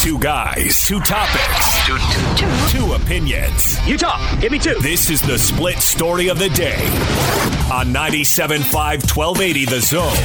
Two guys, two topics, two, two, two opinions. You talk. Give me two. This is the split story of the day on 97.5 1280 The Zone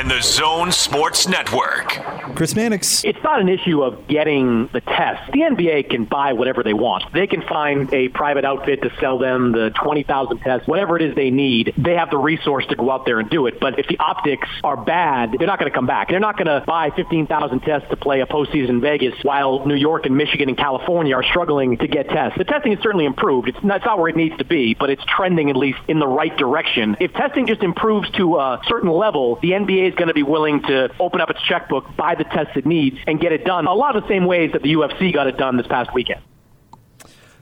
and the Zone Sports Network. Chris Mannix. It's not an issue of getting the test. The NBA can buy whatever they want. They can find a private outfit to sell them the 20,000 tests, whatever it is they need. They have the resource to go out there and do it. But if the optics are bad, they're not going to come back. They're not going to buy 15,000 tests to play a postseason in Vegas while New York and Michigan and California are struggling to get tests. The testing is certainly improved. It's not, it's not where it needs to be, but it's trending at least in the right direction. If testing just improves to a certain level, the NBA is going to be willing to open up its checkbook, buy the tests it needs, and get it done a lot of the same ways that the UFC got it done this past weekend.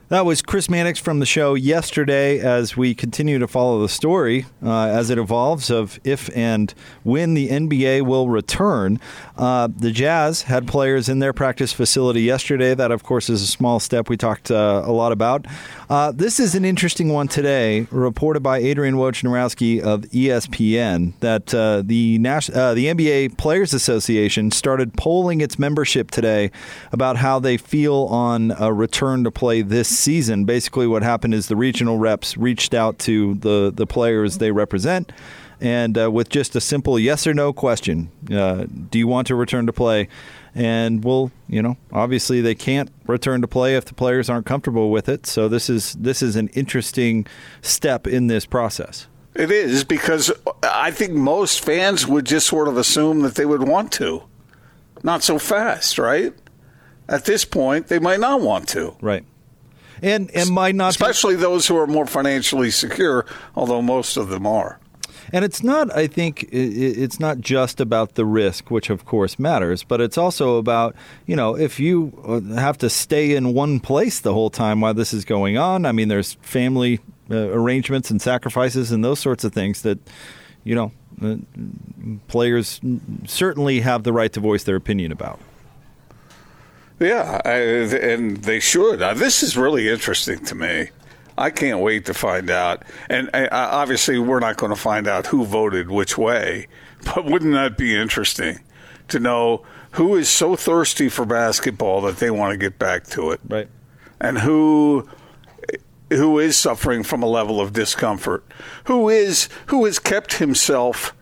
That was Chris Mannix from the show yesterday as we continue to follow the story uh, as it evolves of if and when the NBA will return. Uh, the Jazz had players in their practice facility yesterday. That, of course, is a small step we talked uh, a lot about. Uh, this is an interesting one today, reported by Adrian Wojnarowski of ESPN, that uh, the, Nas- uh, the NBA Players Association started polling its membership today about how they feel on a return to play this season. Basically, what happened is the regional reps reached out to the, the players they represent. And uh, with just a simple yes or no question, uh, do you want to return to play? And well, you know, obviously they can't return to play if the players aren't comfortable with it. So this is this is an interesting step in this process. It is because I think most fans would just sort of assume that they would want to. Not so fast, right? At this point, they might not want to. Right and and might not especially be, those who are more financially secure, although most of them are. And it's not, I think, it's not just about the risk, which of course matters, but it's also about, you know, if you uh, have to stay in one place the whole time while this is going on, I mean, there's family uh, arrangements and sacrifices and those sorts of things that, you know, uh, players certainly have the right to voice their opinion about. Yeah, I, and they should. Uh, this is really interesting to me. I can't wait to find out. And uh, obviously, we're not going to find out who voted which way, but wouldn't that be interesting to know who is so thirsty for basketball that they want to get back to it, right? And who who is suffering from a level of discomfort, who is who has kept himself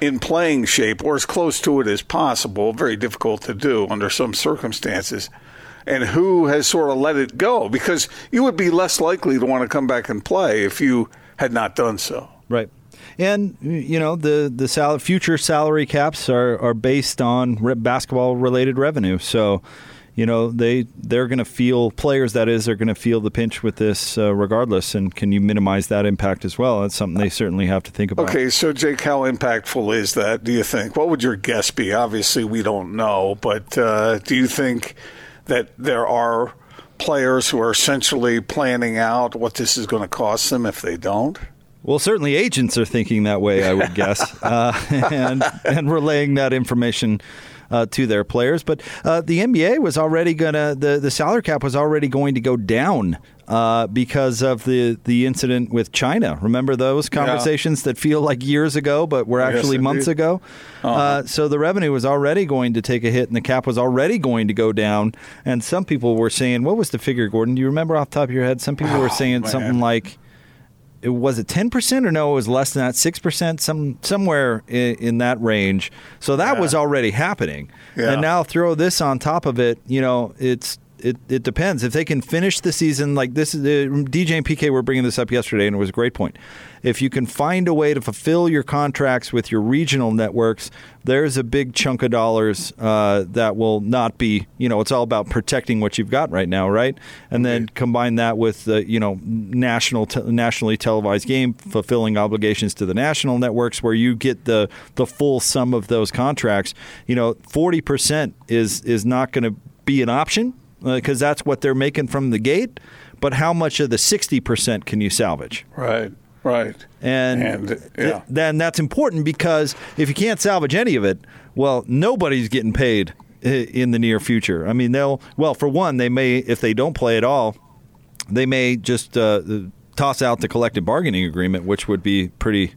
in playing shape or as close to it as possible. Very difficult to do under some circumstances. And who has sort of let it go? Because you would be less likely to want to come back and play if you had not done so. Right. And you know the the sal- future salary caps are, are based on re- basketball related revenue. So you know they they're going to feel players that is are going to feel the pinch with this uh, regardless and can you minimize that impact as well? That's something they certainly have to think about. Okay so jake how impactful is that do you think? What would your guess be? Obviously we don't know but uh, do you think that there are players who are essentially planning out what this is going to cost them if they don't? Well, certainly agents are thinking that way, I would guess, uh, and and relaying that information uh, to their players. But uh, the NBA was already going to the the salary cap was already going to go down uh, because of the the incident with China. Remember those conversations yeah. that feel like years ago, but were actually yes, months ago. Uh-huh. Uh, so the revenue was already going to take a hit, and the cap was already going to go down. And some people were saying, "What was the figure, Gordon? Do you remember off the top of your head?" Some people oh, were saying man. something like it was it ten percent or no? It was less than that, six percent, some somewhere in, in, that range. So that yeah. was already happening, yeah. and now throw this on top of it. You know, it's it, it depends if they can finish the season like this. Uh, DJ and PK were bringing this up yesterday, and it was a great point. If you can find a way to fulfill your contracts with your regional networks, there's a big chunk of dollars uh, that will not be. You know, it's all about protecting what you've got right now, right? And then combine that with the you know national te- nationally televised game, fulfilling obligations to the national networks, where you get the the full sum of those contracts. You know, forty percent is is not going to be an option because uh, that's what they're making from the gate. But how much of the 60% can you salvage? Right, right. And, and yeah. th- then that's important because if you can't salvage any of it, well, nobody's getting paid in the near future. I mean, they'll, well, for one, they may, if they don't play at all, they may just uh, toss out the collective bargaining agreement, which would be pretty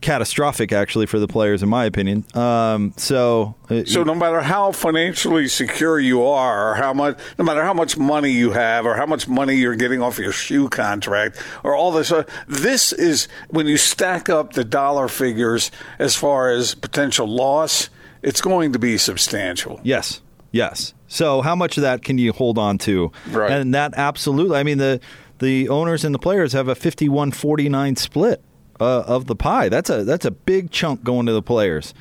catastrophic, actually, for the players, in my opinion. Um, so, uh, So no matter how financially secure you are, or how much, no matter how much money you have, or how much money you're getting off your shoe contract, or all this, uh, this is when you stack up the dollar figures as far as potential loss. It's going to be substantial. Yes. Yes. So how much of that can you hold on to? Right. And that absolutely. I mean the the owners and the players have a 51-49 split uh, of the pie. That's a that's a big chunk going to the players.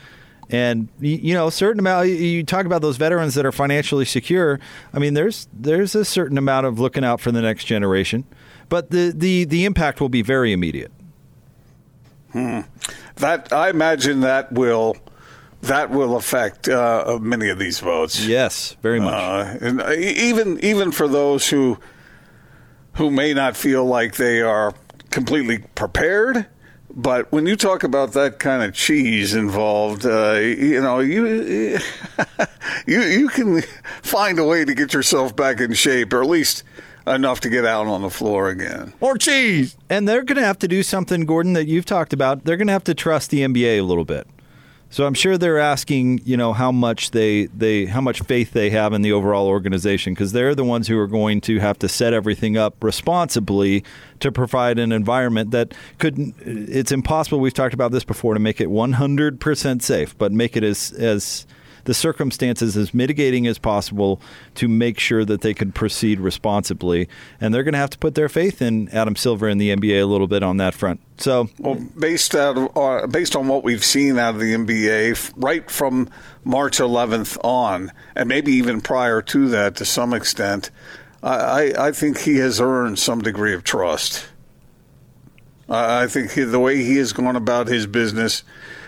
And you know, a certain amount. you- talk about those veterans that are financially secure. I mean, there's there's a certain amount of looking out for the next generation, but the the the impact will be very immediate. That I imagine that will that will affect uh, many of these votes. Yes, very much. Uh, and uh, even even for those who who may not feel like they are completely prepared, but when you talk about that kind of cheese involved, uh, you know you you you can find a way to get yourself back in shape, or at least enough to get out on the floor again. or cheese. And they're going to have to do something, Gordon, that you've talked about. They're going to have to trust the NBA a little bit. So I'm sure they're asking, you know, how much they they how much faith they have in the overall organization because they're the ones who are going to have to set everything up responsibly to provide an environment that could. It's impossible. We've talked about this before to make it 100% safe, but make it as as the circumstances as mitigating as possible to make sure that they could proceed responsibly. And they're going to have to put their faith in Adam Silver and the NBA a little bit on that front. So, Well, based out of, uh, based on what we've seen out of the NBA, right from March 11th on, and maybe even prior to that, to some extent, I, I, think he has earned some degree of trust. I think he, the way he has gone about his business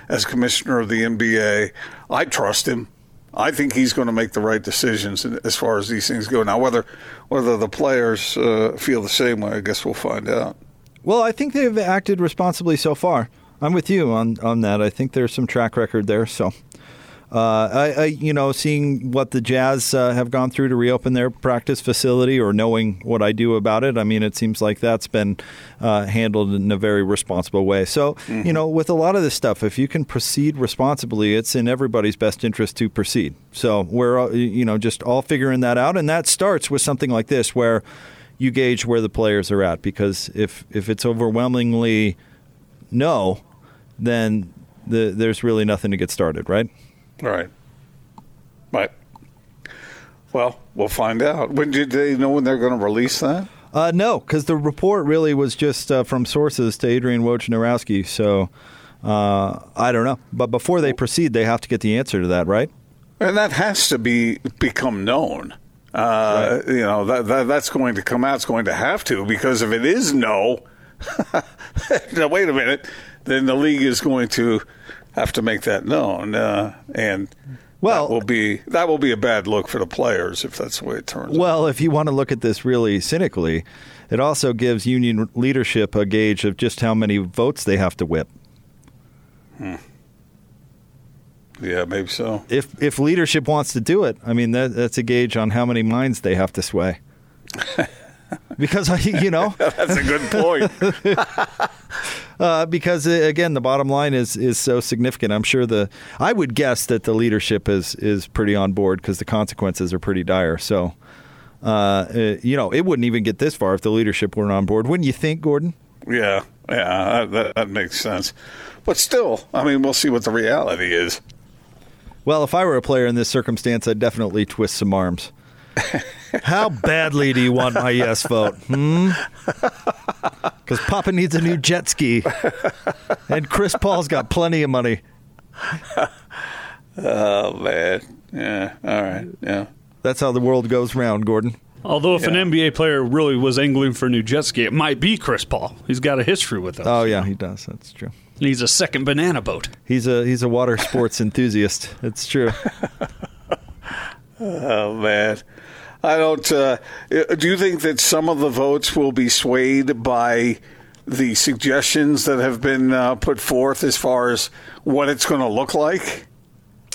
as commissioner of the NBA, I trust him. I think he's going to make the right decisions as far as these things go. Now, whether whether the players uh, feel the same way, I guess we'll find out. well, I think they've acted responsibly so far. I'm with you on, on that. I think there's some track record there. So, I, I, you know, seeing what the Jazz uh, have gone through to reopen their practice facility, or knowing what I do about it, I mean, it seems like that's been uh, handled in a very responsible way. So, you know, with a lot of this stuff, if you can proceed responsibly, it's in everybody's best interest to proceed. So we're, uh, you know, just all figuring that out, and that starts with something like this, where you gauge where the players are at, because if if it's overwhelmingly no, then the, there's really nothing to get started, right? Right. Right. Well, we'll find out. When did they know when they're going to release that? Uh, no, because the report really was just uh, from sources to Adrian Wojnarowski. So uh, I don't know. But before they proceed, they have to get the answer to that, right? And that has to be become known. Uh, You know that, that that's going to come out. It's going to have to because if it is no, now wait a minute, then the league is going to have to make that known, uh, and Well- that will be that will be a bad look for the players if that's the way it turns. out. Well, if you want to look at this really cynically, it also gives union leadership a gauge of just how many votes they have to whip. Yeah, maybe so. If if leadership wants to do it, I mean that, that's a gauge on how many minds they have to sway. because you know, That's a good point. Uh, because uh, again, the bottom line is is so significant. I'm sure the I would guess that the leadership is is pretty on board because the consequences are pretty dire. So, uh, uh, you know, it wouldn't even get this far if the leadership weren't on board. Wouldn't you think, Gordon? Yeah, yeah, that, that, that makes sense. But still, I mean, we'll see what the reality is. Well, if I were a player in this circumstance, I'd definitely twist some arms. How badly do you want my yes vote? Hmm? Because Papa needs a new jet ski, and Chris Paul's got plenty of money. Oh man, yeah, all right, yeah. That's how the world goes round, Gordon. Although if Yeah. an NBA player really was angling for a new jet ski, it might be Chris Paul. He's got a history with us. Oh yeah, he does. That's true. Needs a second banana boat. He's a he's a water sports enthusiast. It's true. Oh man, I don't. Uh, do you think that some of the votes will be swayed by the suggestions that have been uh, put forth as far as what it's going to look like?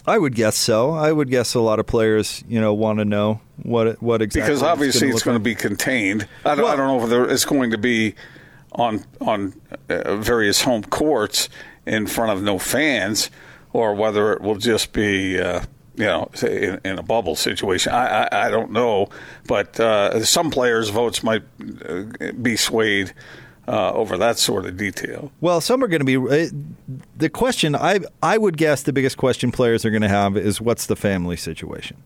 I would guess so. I would guess a lot of players, you know, want to know what what exactly. Because obviously it's going to be. be contained. I don't, I don't know if there, it's going to be on on uh, various home courts in front of no fans, or whether it will just be. Uh, you know, in, in, a bubble situation, I, I, I don't know, but uh, some players' votes might uh, be swayed uh, over that sort of detail. Well, some are going to be. Uh, the question I I would guess the biggest question players are going to have is what's the family situation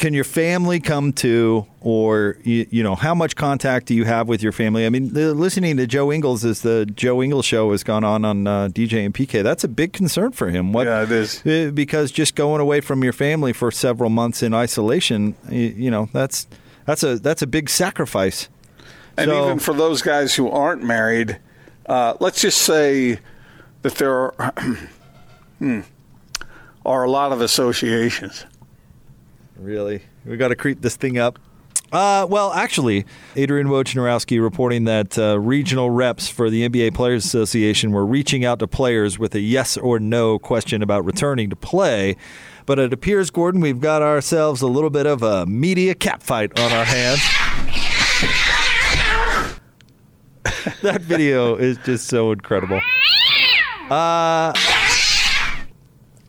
can your family come to, or you, you, know, how much contact do you have with your family? I mean, the, listening to Joe Ingles as the Joe Ingles show has gone on on uh, DJ and PK. That's a big concern for him. What, yeah, it is uh, because just going away from your family for several months in isolation, you, you know, that's that's a that's a big sacrifice. And so, even for those guys who aren't married, uh, let's just say that there are, hmm, are a lot of associations Really? We got to creep this thing up. Uh, well, actually, Adrian Wojnarowski reporting that uh, regional reps for the NBA Players Association were reaching out to players with a yes or no question about returning to play. But it appears, Gordon, we've got ourselves a little bit of a media catfight on our hands. that video is just so incredible. Uh,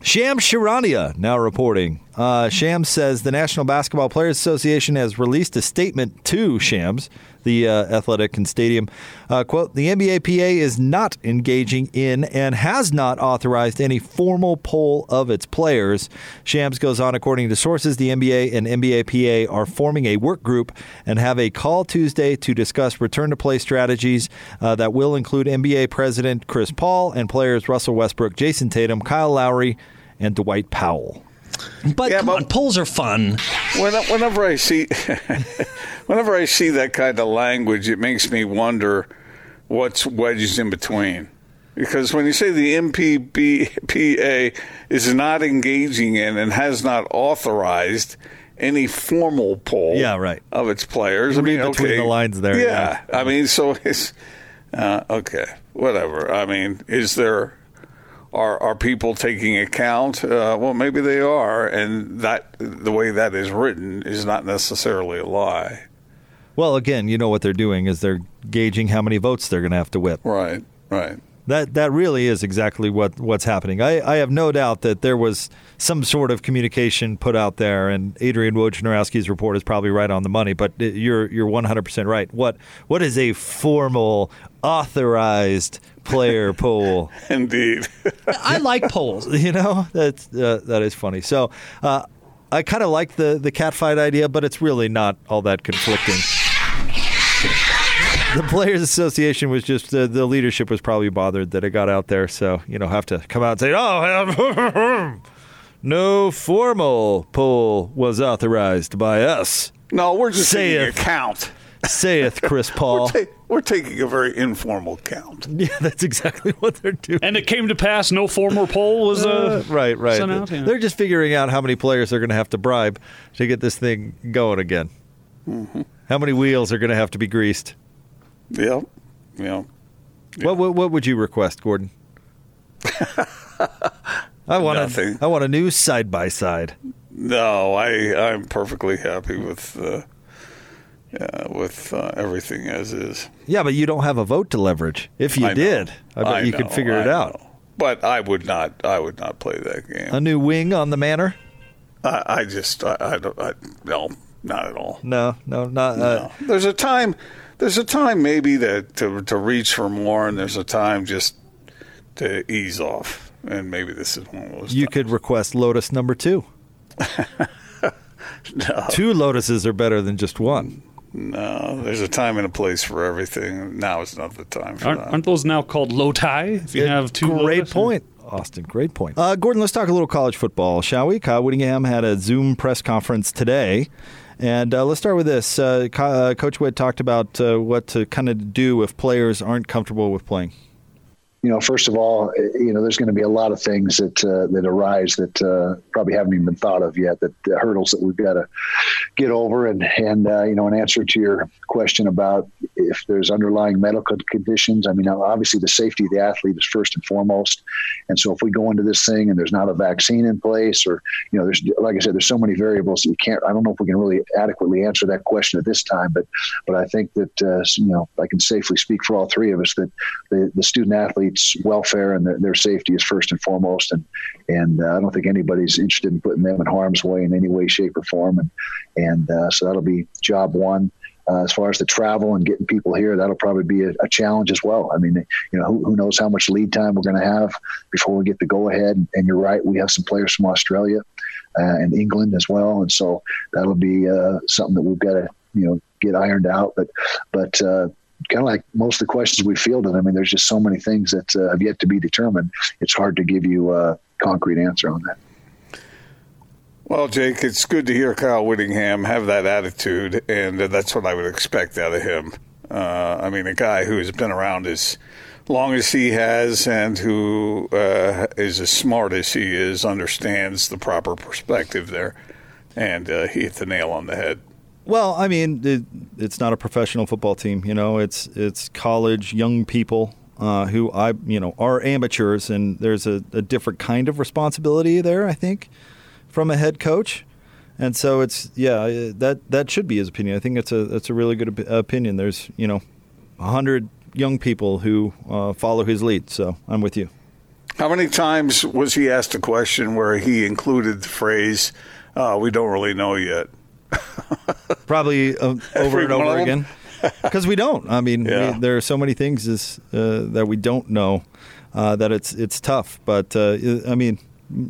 Shams Charania now reporting. Uh, Shams says the National Basketball Players Association has released a statement to Shams, the uh, athletic and stadium. Uh, quote, the NBAPA is not engaging in and has not authorized any formal poll of its players. Shams goes on, according to sources, the NBA and NBAPA are forming a work group and have a call Tuesday to discuss return to play strategies uh, that will include NBA President Chris Paul and players Russell Westbrook, Jayson Tatum, Kyle Lowry, and Dwight Powell. But yeah, come but on, polls are fun. Whenever I see, whenever I see that kind of language, it makes me wonder what's wedged in between. Because when you say the NBAPA is not engaging in and has not authorized any formal poll yeah, right. of its players, you I mean, okay, between the lines there. Yeah, yeah. I mean, so it's uh, okay, whatever. I mean, is there are are people taking account? Uh, well, maybe they are, and that the way that is written is not necessarily a lie. Well, again, you know what they're doing is they're gauging how many votes they're going to have to whip. Right, right. That that really is exactly what, what's happening. I, I have no doubt that there was some sort of communication put out there, and Adrian Wojnarowski's report is probably right on the money. But you're you're 100 percent right. What what is a formal authorized player poll? Indeed, I like polls. You know that's uh, that is funny. So. Uh, I kind of like the the catfight idea, but it's really not all that conflicting the Players Association was just uh, the leadership was probably bothered that it got out there, so you know have to come out and say, "Oh, no formal poll was authorized by us." No, we're just saying a count. Saith Chris Paul. we're, ta- we're, taking a very informal count. Yeah, that's exactly what they're doing. And it came to pass. No formal poll was uh, uh, right, right. Out, yeah. They're just figuring out how many players they're going to have to bribe to get this thing going again. Mm-hmm. How many wheels are going to have to be greased? Yeah, yeah. What, what, what would you request, Gordon? I want Nothing. a I want a new side by side. No, I I'm perfectly happy with uh, yeah, with uh, everything as is. Yeah, but you don't have a vote to leverage. If you I did, I bet I you know, could figure I it out. Know. But I would not. I would not play that game. A new wing on the manor. I, I just I, don't. I, no, not at all. No, no, not. Uh, no. There's a time there's a time maybe that to to reach for more, and there's a time just to ease off. And maybe this is one of those. You times. could request Lotus number two. no. Two Lotuses are better than just one. No, there's a time and a place for everything. Now is not the time for aren't, that. Aren't those now called Loti? If you it, have two. Great point. Austin, great point. Uh, Gordon, let's talk a little college football, shall we? Kyle Whittingham had a Zoom press conference today and uh, let's start with this. Uh, uh, Coach Whitt talked about uh, what to kind of do if players aren't comfortable with playing. You know, first of all, uh, you know, there's going to be a lot of things that uh, that arise that uh, probably haven't even been thought of yet. That the hurdles that we've got to get over, and and uh, you know, in answer to your question about if there's underlying medical conditions, I mean, obviously the safety of the athlete is first and foremost. And so, if we go into this thing and there's not a vaccine in place, or you know, there's like I said, there's so many variables that you can't. I don't know if we can really adequately answer that question at this time, but but I think that uh, you know, I can safely speak for all three of us that the, the student athletes' welfare and their, their safety is first and foremost. And and uh, I don't think anybody's interested in putting them in harm's way in any way, shape, or form. And and uh, so that'll be job one. Uh, as far as the travel and getting people here, that'll probably be a, a challenge as well. I mean, you know, who, who knows how much lead time we're going to have before we get the go ahead. And you're right, we have some players from Australia uh, and England as well, and so that'll be uh, something that we've got to you know get ironed out. But but uh, kind of like most of the questions we fielded. I mean, there's just so many things that uh, have yet to be determined. It's hard to give you a concrete answer on that. Well, Jake, it's good to hear Kyle Whittingham have that attitude, and that's what I would expect out of him. Uh, I mean, a guy who has been around as long as he has and who uh, is as smart as he is understands the proper perspective there, and uh, he hit the nail on the head. Well, I mean, it, it's not a professional football team. You know, it's it's college young people uh, who I you know are amateurs, and there's a, a, different kind of responsibility there. I think from a head coach, and so it's yeah that that should be his opinion. I think it's a that's a really good op- opinion. There's you know hundred young people who uh, follow his lead, so I'm with you. How many times was he asked a question where he included the phrase, uh, "We don't really know yet"? Probably uh, over and over again. Because we don't. I mean, yeah. we, there are so many things is, uh, that we don't know uh, that it's it's tough. But uh, I mean,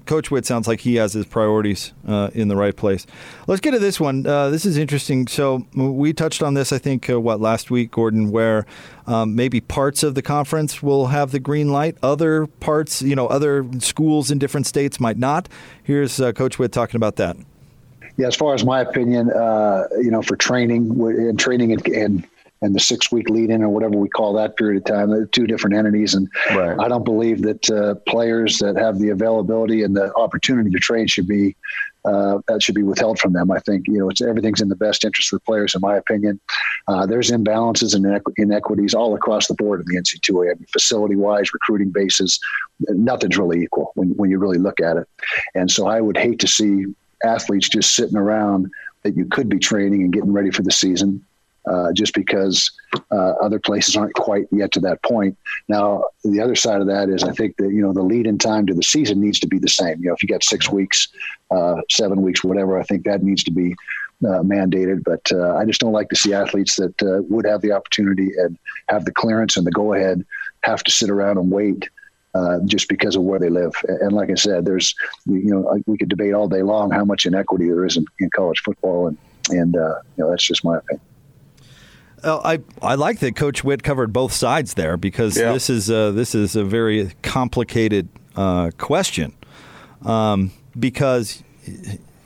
Coach Whitt sounds like he has his priorities uh, in the right place. Let's get to this one. Uh, this is interesting. So we touched on this, I think, uh, what last week, Gordon, where um, maybe parts of the conference will have the green light, other parts, you know, other schools in different states might not. Here's Coach Whitt talking about that yeah, as far as my opinion, uh, you know, for training and training and, and and the six week lead in or whatever we call that period of time, they're two different entities. And right. I don't believe that uh, players that have the availability and the opportunity to train should be uh, that should be withheld from them. I think you know it's everything's in the best interest of the players, in my opinion. Uh, there's imbalances and inequities all across the board in the NCAA. I mean, facility wise, recruiting bases, nothing's really equal when when you really look at it. And so I would hate to see athletes just sitting around that you could be training and getting ready for the season uh, just because uh, other places aren't quite yet to that point. Now, the other side of that is I think that, you know, the lead in time to the season needs to be the same. You know, if you got six weeks, uh, seven weeks, whatever, I think that needs to be uh, mandated. But uh, I just don't like to see athletes that would have the opportunity and have the clearance and the go ahead have to sit around and wait uh, just because of where they live. And like I said, there's you know we could debate all day long how much inequity there is in, in college football, and and uh, you know that's just my opinion. Uh, I I like that Coach Whitt covered both sides there because yeah. this is a, this is a very complicated uh, question um, because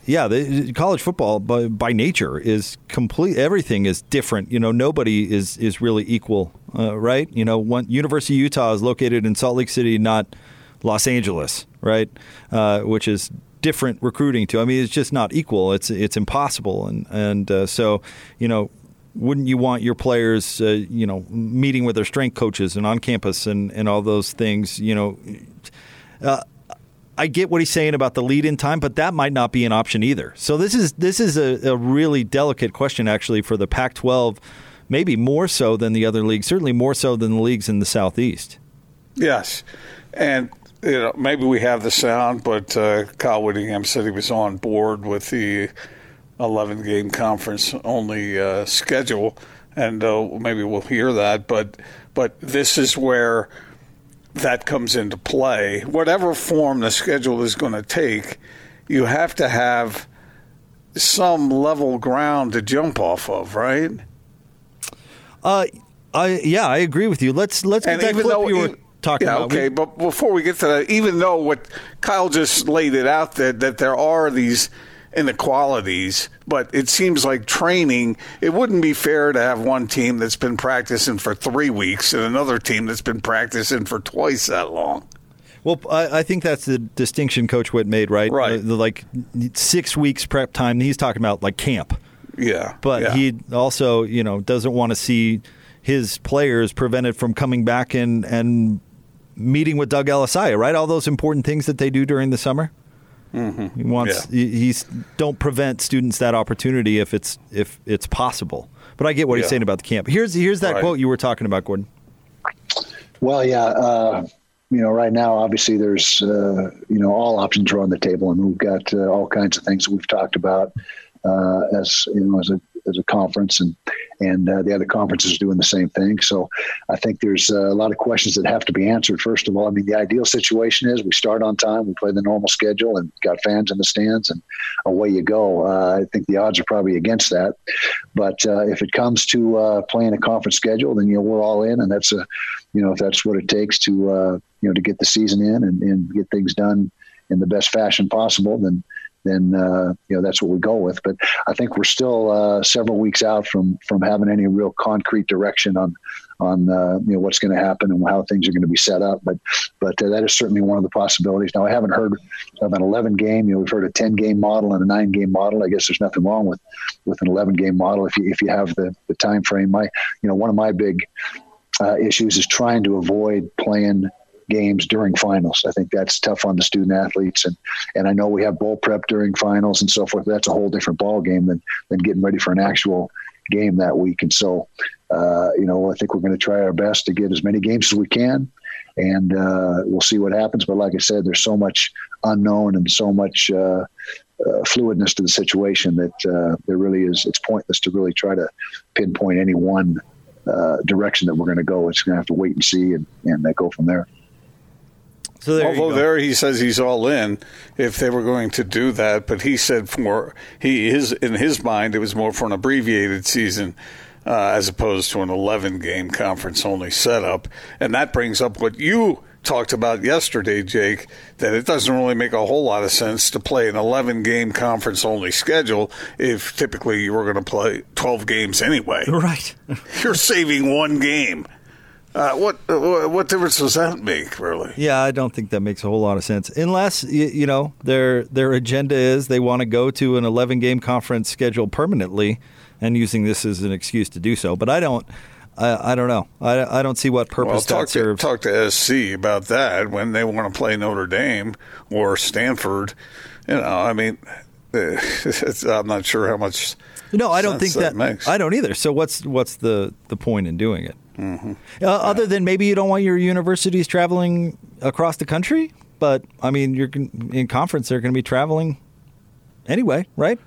yeah, the, college football by, by nature is complete. Everything is different. You know, nobody is is really equal, uh, right? You know, one University of Utah is located in Salt Lake City, not Los Angeles, right? Uh, which is different recruiting to. I mean, it's just not equal. It's it's impossible, and and uh, so you know. Wouldn't you want your players, uh, you know, meeting with their strength coaches and on campus and, and all those things? You know, uh, I get what he's saying about the lead in time, but that might not be an option either. So this is this is a, a really delicate question actually for the Pac-12, maybe more so than the other leagues, certainly more so than the leagues in the Southeast. Yes, and you know maybe we have the sound, but uh, Kyle Whittingham said he was on board with the 11 game conference only uh, schedule, and uh, maybe we'll hear that. But but this is where that comes into play. Whatever form the schedule is going to take, you have to have some level ground to jump off of, right? Uh, I yeah, I agree with you. Let's let's get and that clip though, you were talking yeah, about. Okay, but before we get to that, even though what Kyle just laid it out that that there are these inequalities, but it seems like training, it wouldn't be fair to have one team that's been practicing for three weeks and another team that's been practicing for twice that long. Well, I, I think that's the distinction Coach Whitt made, right? Right. The, the, like six weeks prep time. He's talking about like camp. Yeah. But yeah. he also, you know, doesn't want to see his players prevented from coming back and, and meeting with Doug Elisaia, right? All those important things that they do during the summer. Mm-hmm. He wants Yeah. he- he's don't prevent students that opportunity if it's if it's possible. But I get what he's saying about the camp. Here's here's that Right. quote you were talking about, Gordon. Well, yeah. Uh, you know, right now, obviously, there's uh, you know all options are on the table, and we've got uh, all kinds of things that we've talked about uh, as you know as a as a conference, and and uh, the other conferences are doing the same thing. So, I think there's uh, a lot of questions that have to be answered. First of all, I mean, the ideal situation is we start on time, we play the normal schedule, and got fans in the stands, and away you go. Uh, I think the odds are probably against that, but uh, if it comes to uh, playing a conference schedule, then you know we're all in, and that's a you know if that's what it takes to uh, you know to get the season in and, and get things done in the best fashion possible, then then uh, you know that's what we go with. But I think we're still uh, several weeks out from from having any real concrete direction on on uh, you know what's going to happen and how things are going to be set up. But but uh, that is certainly one of the possibilities. Now I haven't heard of an 11 game. You know we've heard a 10 game model and a nine game model. I guess there's nothing wrong with with an 11 game model if you if you have the the time frame. My you know one of my big uh, issues is trying to avoid playing games during finals. I think that's tough on the student athletes, and and I know we have bowl prep during finals and so forth. That's a whole different ball game than than getting ready for an actual game that week. And so, uh, you know, I think we're going to try our best to get as many games as we can, and uh, we'll see what happens. But like I said, there's so much unknown and so much. Uh, uh, fluidness to the situation that uh, there really is. It's pointless to really try to pinpoint any one uh, direction that we're going to go. It's going to have to wait and see and, and uh, go from there. So there you Although go. there he says he's all in if they were going to do that, but he said for he is in his mind it was more for an abbreviated season uh, as opposed to an 11 game conference only setup, and that brings up what you talked about yesterday, Jake, that it doesn't really make a whole lot of sense to play an 11 game conference only schedule if typically you were going to play 12 games anyway. right. You're saving one game. Uh, what what difference does that make, really? Yeah, I don't think that makes a whole lot of sense. Unless you, you know their their agenda is they want to go to an 11 game conference schedule permanently, and using this as an excuse to do so. But I don't. I, I don't know. I, I don't see what purpose Well, that talk to, talk to SC about that when they want to play Notre Dame or Stanford. You know, I mean, it's, I'm not sure how much. no, I don't think that. makes. I don't either. So what's what's the the point in doing it? Uh, Other than maybe you don't want your universities traveling across the country, but I mean, you're in conference. They're going to be traveling anyway, right?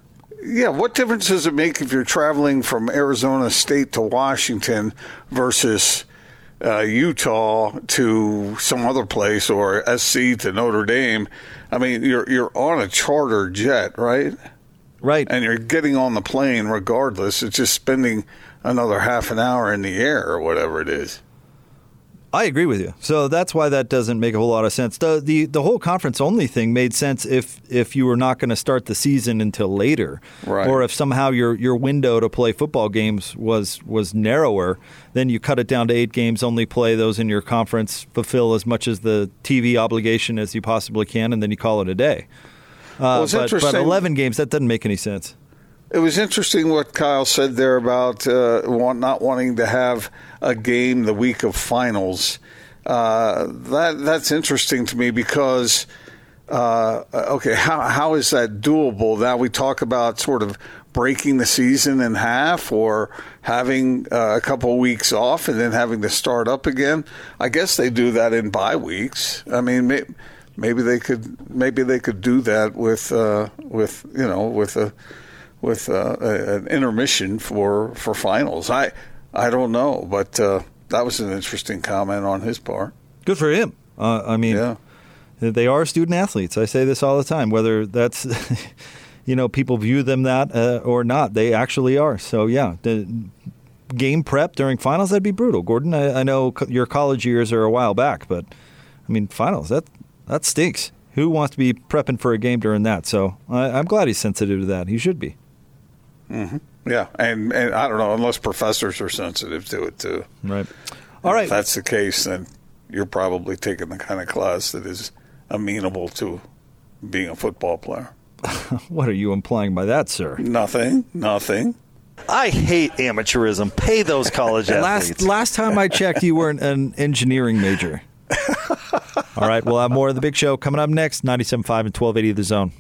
Yeah, what difference does it make if you're traveling from Arizona State to Washington versus uh, Utah to some other place or SC to Notre Dame? I mean, you're you're on a charter jet, right? Right. and you're getting on the plane regardless. It's just spending another half an hour in the air or whatever it is. I agree with you. So that's why that doesn't make a whole lot of sense. The the, the whole conference only thing made sense if if you were not going to start the season until later, Right. or if somehow your your window to play football games was was narrower, then you cut it down to eight games. Only play those in your conference, fulfill as much as the TV obligation as you possibly can, and then you call it a day. Uh, Well, it's but, but eleven games that doesn't make any sense. It was interesting what Kyle said there about uh, want, not wanting to have a game the week of finals. Uh, that that's interesting to me because uh, okay, how how is that doable? Now we talk about sort of breaking the season in half or having uh, a couple weeks off and then having to start up again. I guess they do that in bye weeks. I mean, may, maybe they could maybe they could do that with uh, with you know with a with uh, a, an intermission for for finals. I I don't know, but uh, that was an interesting comment on his part. Good for him. Uh, I mean, Yeah. they are student athletes. I say this all the time, whether that's, you know, people view them that uh, or not. They actually are. So, yeah, the game prep during finals, that'd be brutal. Gordon, I, I know co- your college years are a while back, but I mean, finals, that, that stinks. Who wants to be prepping for a game during that? So I, I'm glad he's sensitive to that. He should be. Mm-hmm. Yeah, and and I don't know unless professors are sensitive to it too. Right. All right. If that's the case, then you're probably taking the kind of class that is amenable to being a football player. What are you implying by that, sir? Nothing, nothing. I hate amateurism. Pay those college Last athletes. last time I checked, you were an, an engineering major. All right, we'll have more of the big show coming up next. 97.5 and 1280 of the zone.